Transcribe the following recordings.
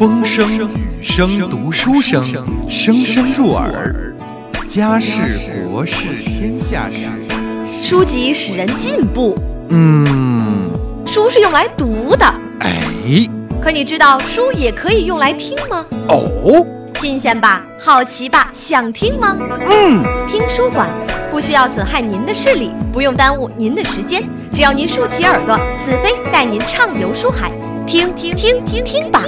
风声、雨声、读书声，声声入耳。家事国事天下事，书籍使人进步，嗯，书是用来读的。哎，可你知道书也可以用来听吗？哦，新鲜吧？好奇吧？想听吗？嗯，听书馆不需要损害您的视力，不用耽误您的时间，只要您竖起耳朵，子飞带您畅游书海，听听听听听吧。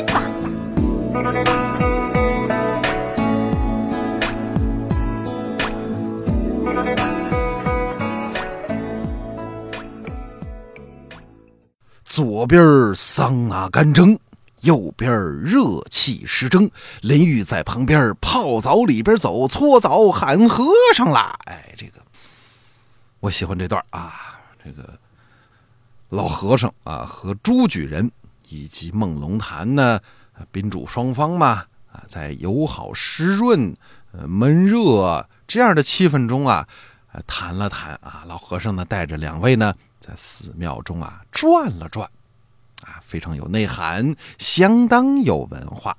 左边桑拿干蒸，右边热气湿蒸，林玉在旁边泡澡里边走，搓澡喊和尚啦。哎，这个我喜欢这段啊，这个老和尚啊和朱举人以及孟龙潭呢，宾主双方嘛啊，在友好湿润、呃闷热这样的气氛中啊，谈了谈啊，老和尚呢带着两位呢。在寺庙中啊转了转，啊，非常有内涵，相当有文化。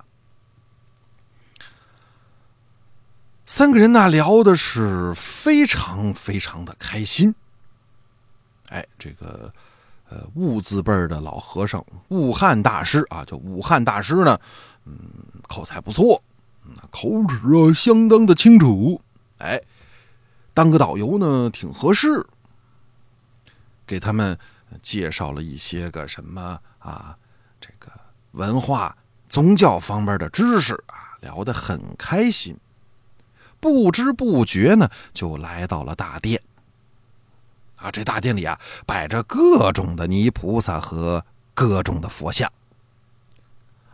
三个人呢聊的是非常非常的开心。哎，这个呃悟字辈的老和尚悟汉大师啊，叫武汉大师呢，嗯，口才不错，嗯口齿啊相当的清楚。哎，当个导游呢挺合适。给他们介绍了一些个什么啊，这个文化、宗教方面的知识啊，聊得很开心。不知不觉呢，就来到了大殿。啊，这大殿里啊，摆着各种的泥菩萨和各种的佛像。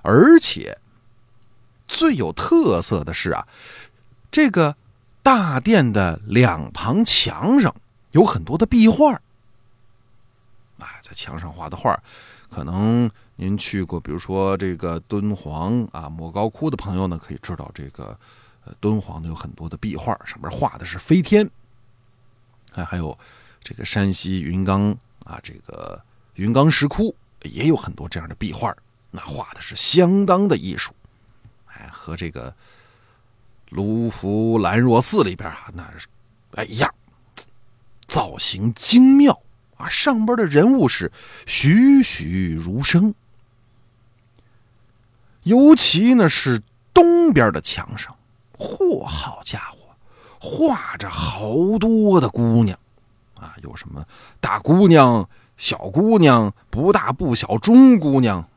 而且最有特色的是啊，这个大殿的两旁墙上有很多的壁画。哎，在墙上画的画，可能您去过，比如说这个敦煌啊、莫高窟的朋友呢，可以知道这个敦煌呢有很多的壁画，上面画的是飞天。哎，还有这个山西云冈啊，这个云冈石窟也有很多这样的壁画，那画的是相当的艺术。哎，和这个卢浮兰若寺里边啊，那是哎呀，造型精妙。啊，上边的人物是栩栩如生，尤其呢是东边的墙上，嚯，好家伙，画着好多的姑娘，啊，有什么大姑娘、小姑娘、不大不小、中姑娘。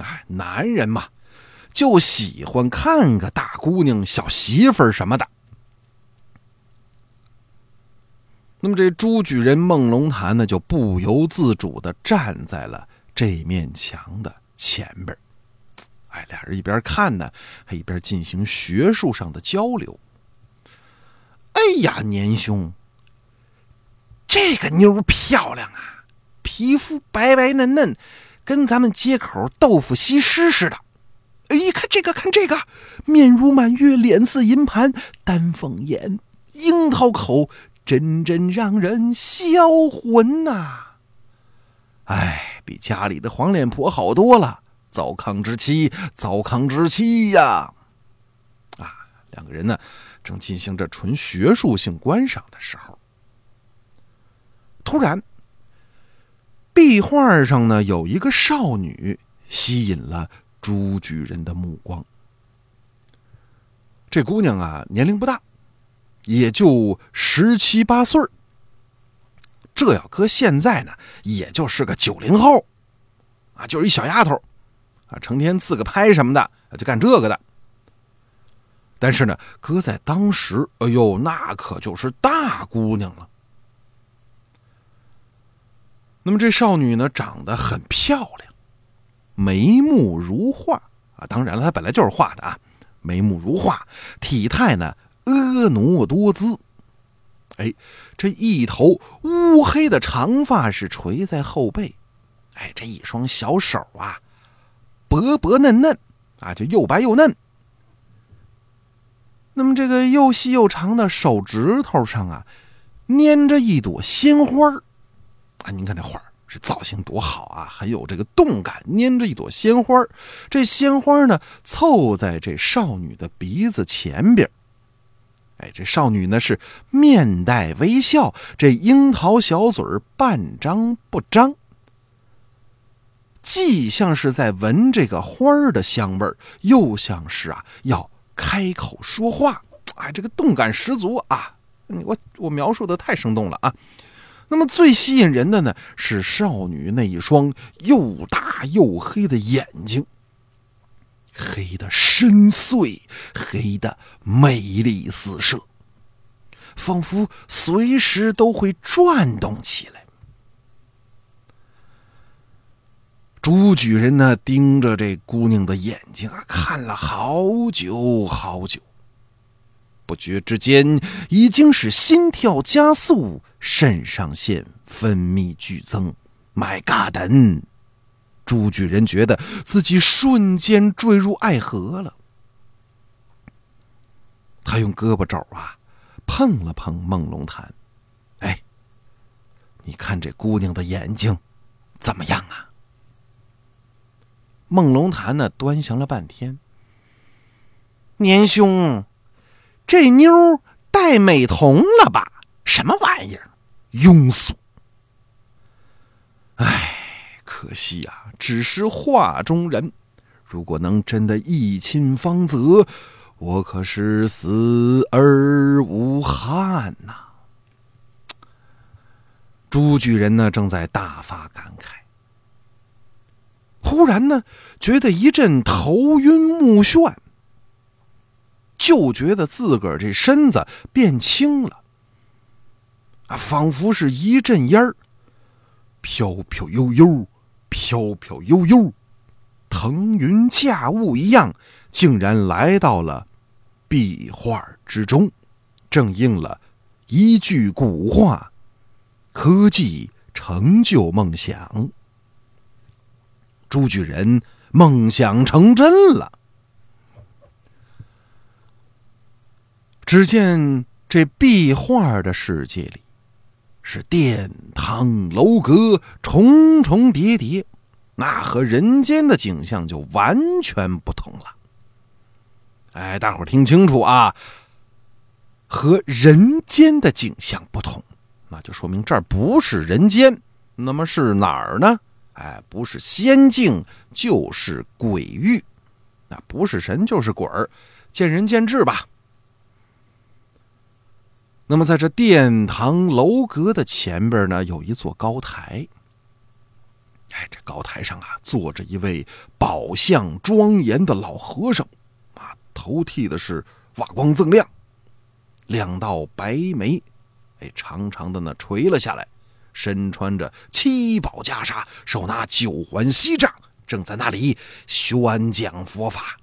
哎，男人嘛，就喜欢看个大姑娘、小媳妇儿什么的。那么这朱举人孟龙潭呢，就不由自主的站在了这面墙的前边哎，俩人一边看呢，还一边进行学术上的交流。哎呀，年兄，这个妞漂亮啊，皮肤白白嫩嫩，跟咱们街口豆腐西施似的。哎，看这个，看这个，面如满月，脸似银盘，丹凤眼，樱桃口。真真让人销魂呐！哎，比家里的黄脸婆好多了。糟糠之妻，糟糠之妻呀！啊，两个人呢，正进行着纯学术性观赏的时候，突然，壁画上呢有一个少女吸引了朱举人的目光。这姑娘啊，年龄不大。也就十七八岁这要搁现在呢，也就是个九零后，啊，就是一小丫头，啊，成天自个拍什么的，就干这个的。但是呢，搁在当时，哎呦，那可就是大姑娘了。那么这少女呢，长得很漂亮，眉目如画啊，当然了，她本来就是画的啊，眉目如画，体态呢。婀娜多姿，哎，这一头乌黑的长发是垂在后背，哎，这一双小手啊，薄薄嫩嫩啊，就又白又嫩。那么这个又细又长的手指头上啊，粘着一朵鲜花啊，您看这花这造型多好啊，很有这个动感，拈着一朵鲜花这鲜花呢，凑在这少女的鼻子前边哎，这少女呢是面带微笑，这樱桃小嘴儿半张不张，既像是在闻这个花儿的香味儿，又像是啊要开口说话。哎，这个动感十足啊！我我描述的太生动了啊。那么最吸引人的呢，是少女那一双又大又黑的眼睛。黑的深邃，黑的美丽四射，仿佛随时都会转动起来。朱举人呢，盯着这姑娘的眼睛啊，看了好久好久，不觉之间已经是心跳加速，肾上腺分泌剧增。My God！朱举人觉得自己瞬间坠入爱河了。他用胳膊肘啊碰了碰梦龙潭，哎，你看这姑娘的眼睛怎么样啊？梦龙潭呢端详了半天，年兄，这妞戴美瞳了吧？什么玩意儿？庸俗！哎。可惜呀，只是画中人。如果能真的一亲芳泽，我可是死而无憾呐。朱举人呢，正在大发感慨，忽然呢，觉得一阵头晕目眩，就觉得自个儿这身子变轻了，啊，仿佛是一阵烟儿，飘飘悠悠。飘飘悠悠，腾云驾雾一样，竟然来到了壁画之中，正应了一句古话：“科技成就梦想。”朱举人梦想成真了。只见这壁画的世界里。是殿堂楼阁重重叠叠，那和人间的景象就完全不同了。哎，大伙儿听清楚啊，和人间的景象不同，那就说明这儿不是人间。那么是哪儿呢？哎，不是仙境就是鬼域，那不是神就是鬼儿，见仁见智吧。那么，在这殿堂楼阁的前边呢，有一座高台。哎，这高台上啊，坐着一位宝相庄严的老和尚，啊，头剃的是瓦光锃亮，两道白眉，哎，长长的呢垂了下来，身穿着七宝袈裟，手拿九环锡杖，正在那里宣讲佛法。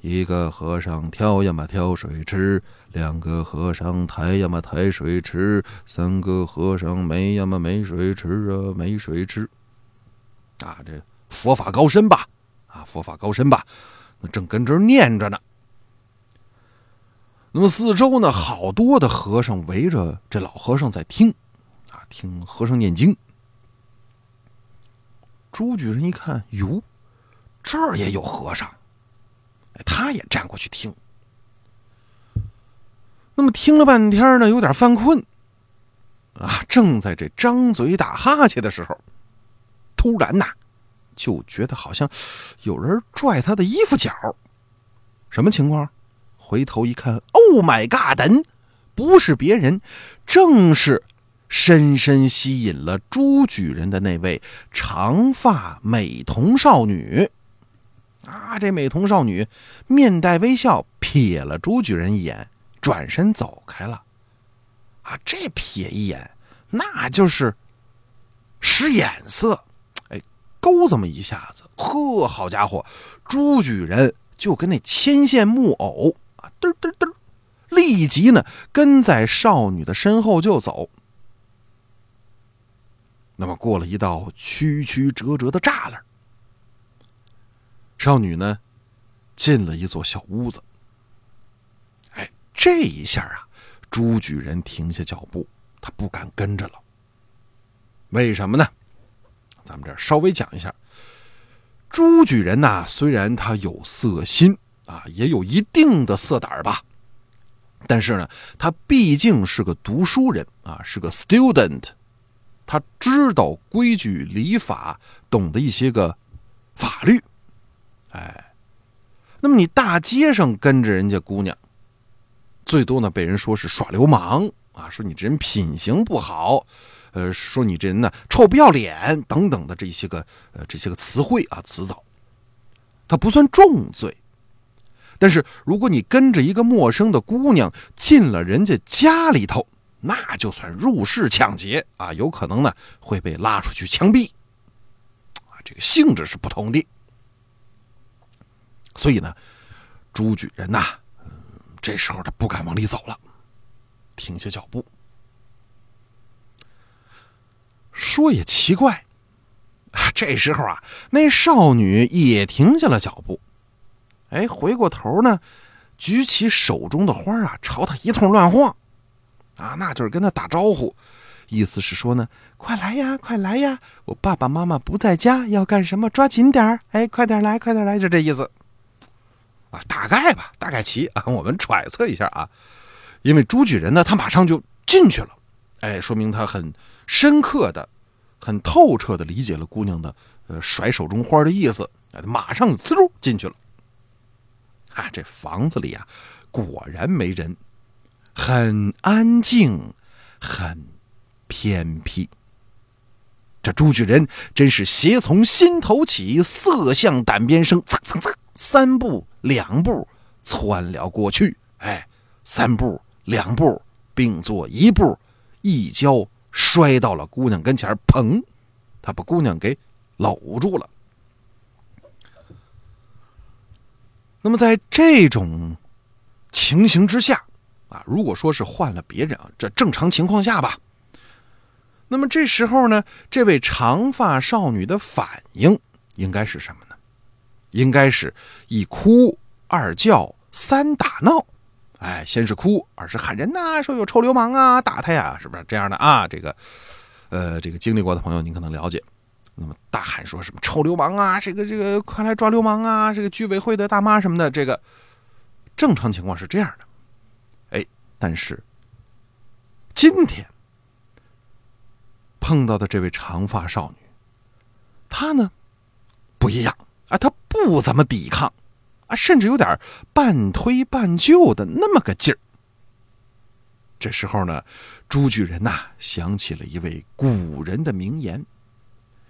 一个和尚挑呀嘛挑水吃，两个和尚抬呀嘛抬水吃，三个和尚没呀嘛没水吃啊没水吃。啊，这佛法高深吧？啊，佛法高深吧？那正跟这儿念着呢。那么四周呢，好多的和尚围着这老和尚在听，啊，听和尚念经。朱举人一看，哟，这儿也有和尚。他也站过去听，那么听了半天呢，有点犯困，啊，正在这张嘴打哈欠的时候，突然呐，就觉得好像有人拽他的衣服角，什么情况？回头一看，Oh my God！不是别人，正是深深吸引了朱举人的那位长发美瞳少女。啊！这美瞳少女面带微笑，瞥了朱举人一眼，转身走开了。啊，这瞥一眼，那就是使眼色。哎，勾这么一下子，呵，好家伙，朱举人就跟那牵线木偶啊，嘚嘚嘚，立即呢跟在少女的身后就走。那么过了一道曲曲折折的栅栏。少女呢，进了一座小屋子。这一下啊，朱举人停下脚步，他不敢跟着了。为什么呢？咱们这稍微讲一下，朱举人呐，虽然他有色心啊，也有一定的色胆吧，但是呢，他毕竟是个读书人啊，是个 student，他知道规矩礼法，懂得一些个法律，哎，那么你大街上跟着人家姑娘，最多呢被人说是耍流氓啊，说你这人品行不好。呃，说你这人呢臭不要脸等等的这些个呃这些个词汇啊词藻，它不算重罪，但是如果你跟着一个陌生的姑娘进了人家家里头，那就算入室抢劫啊，有可能呢会被拉出去枪毙，啊，这个性质是不同的。所以呢，朱举人呐，这时候他不敢往里走了，停下脚步。说也奇怪，这时候啊，那少女也停下了脚步，哎，回过头呢，举起手中的花啊，朝他一通乱晃，啊，那就是跟他打招呼，意思是说呢，快来呀，快来呀，我爸爸妈妈不在家，要干什么？抓紧点儿，哎，快点来，快点来，就这意思，啊，大概吧，大概齐啊，我们揣测一下啊，因为朱举人呢，他马上就进去了，哎，说明他很。深刻的、很透彻的理解了姑娘的呃甩手中花的意思，哎，马上呲溜进去了。啊，这房子里啊，果然没人，很安静，很偏僻。这朱举人真是邪从心头起，色向胆边生，蹭蹭蹭，三步两步窜了过去。哎，三步两步并作一步，一跤。摔到了姑娘跟前砰！他把姑娘给搂住了。那么在这种情形之下，啊，如果说是换了别人啊，这正常情况下吧，那么这时候呢，这位长发少女的反应应该是什么呢？应该是一哭二叫三打闹。哎，先是哭，二是喊人呐，说有臭流氓啊，打他呀，是不是这样的啊？这个，呃，这个经历过的朋友，您可能了解。那么大喊说什么臭流氓啊，这个这个快来抓流氓啊，这个居委会的大妈什么的，这个正常情况是这样的。哎，但是今天碰到的这位长发少女，她呢不一样啊，他不怎么抵抗。啊，甚至有点半推半就的那么个劲儿。这时候呢，朱举人呐想起了一位古人的名言：“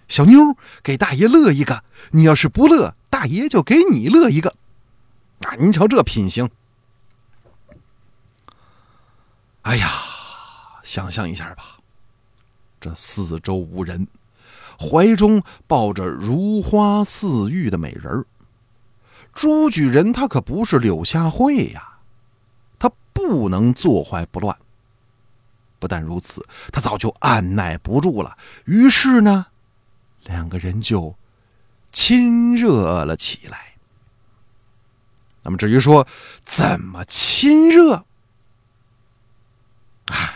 小妞给大爷乐一个，你要是不乐，大爷就给你乐一个。”啊，您瞧这品行！哎呀，想象一下吧，这四周无人，怀中抱着如花似玉的美人儿。朱举人他可不是柳下惠呀，他不能坐怀不乱。不但如此，他早就按耐不住了，于是呢，两个人就亲热了起来。那么至于说怎么亲热，啊，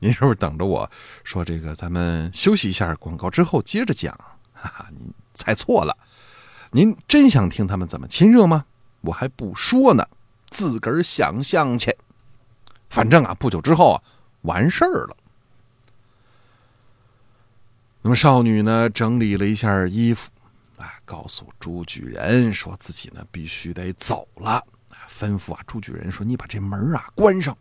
您是不是等着我说这个？咱们休息一下，广告之后接着讲。哈哈，您猜错了。您真想听他们怎么亲热吗？我还不说呢，自个儿想象去。反正啊，不久之后啊，完事儿了。那么少女呢，整理了一下衣服，啊，告诉朱举人说自己呢必须得走了，吩咐啊朱举人说：“你把这门啊关上，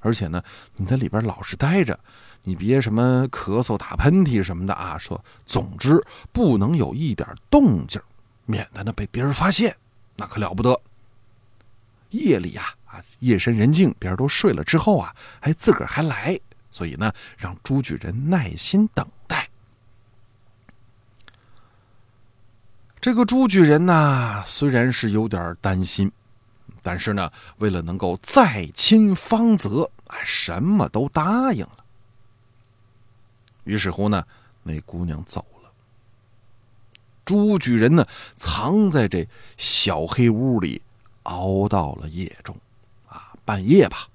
而且呢你在里边老实待着，你别什么咳嗽、打喷嚏什么的啊。说总之不能有一点动静。”免得呢被别人发现，那可了不得。夜里呀，啊，夜深人静，别人都睡了之后啊，哎，自个儿还来，所以呢，让朱举人耐心等待。这个朱举人呢，虽然是有点担心，但是呢，为了能够再亲芳泽，哎，什么都答应了。于是乎呢，那姑娘走了。朱举人呢，藏在这小黑屋里，熬到了夜中，啊，半夜吧，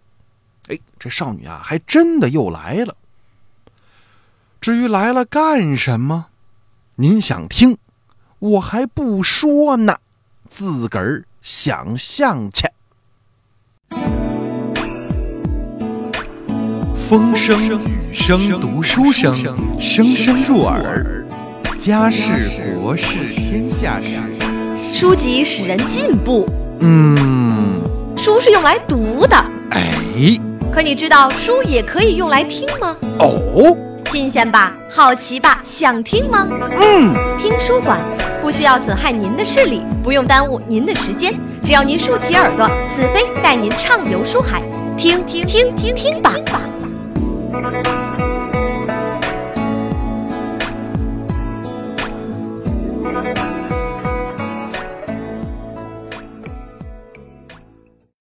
哎，这少女啊，还真的又来了。至于来了干什么，您想听，我还不说呢，自个儿想象去。风声、雨声、读书声，声声入耳。家事、国事、天下事，书籍使人进步，嗯，书是用来读的。哎，可你知道书也可以用来听吗？哦，新鲜吧？好奇吧？想听吗？嗯，听书馆不需要损害您的视力，不用耽误您的时间，只要您竖起耳朵，子飞带您畅游书海，听听听听听吧。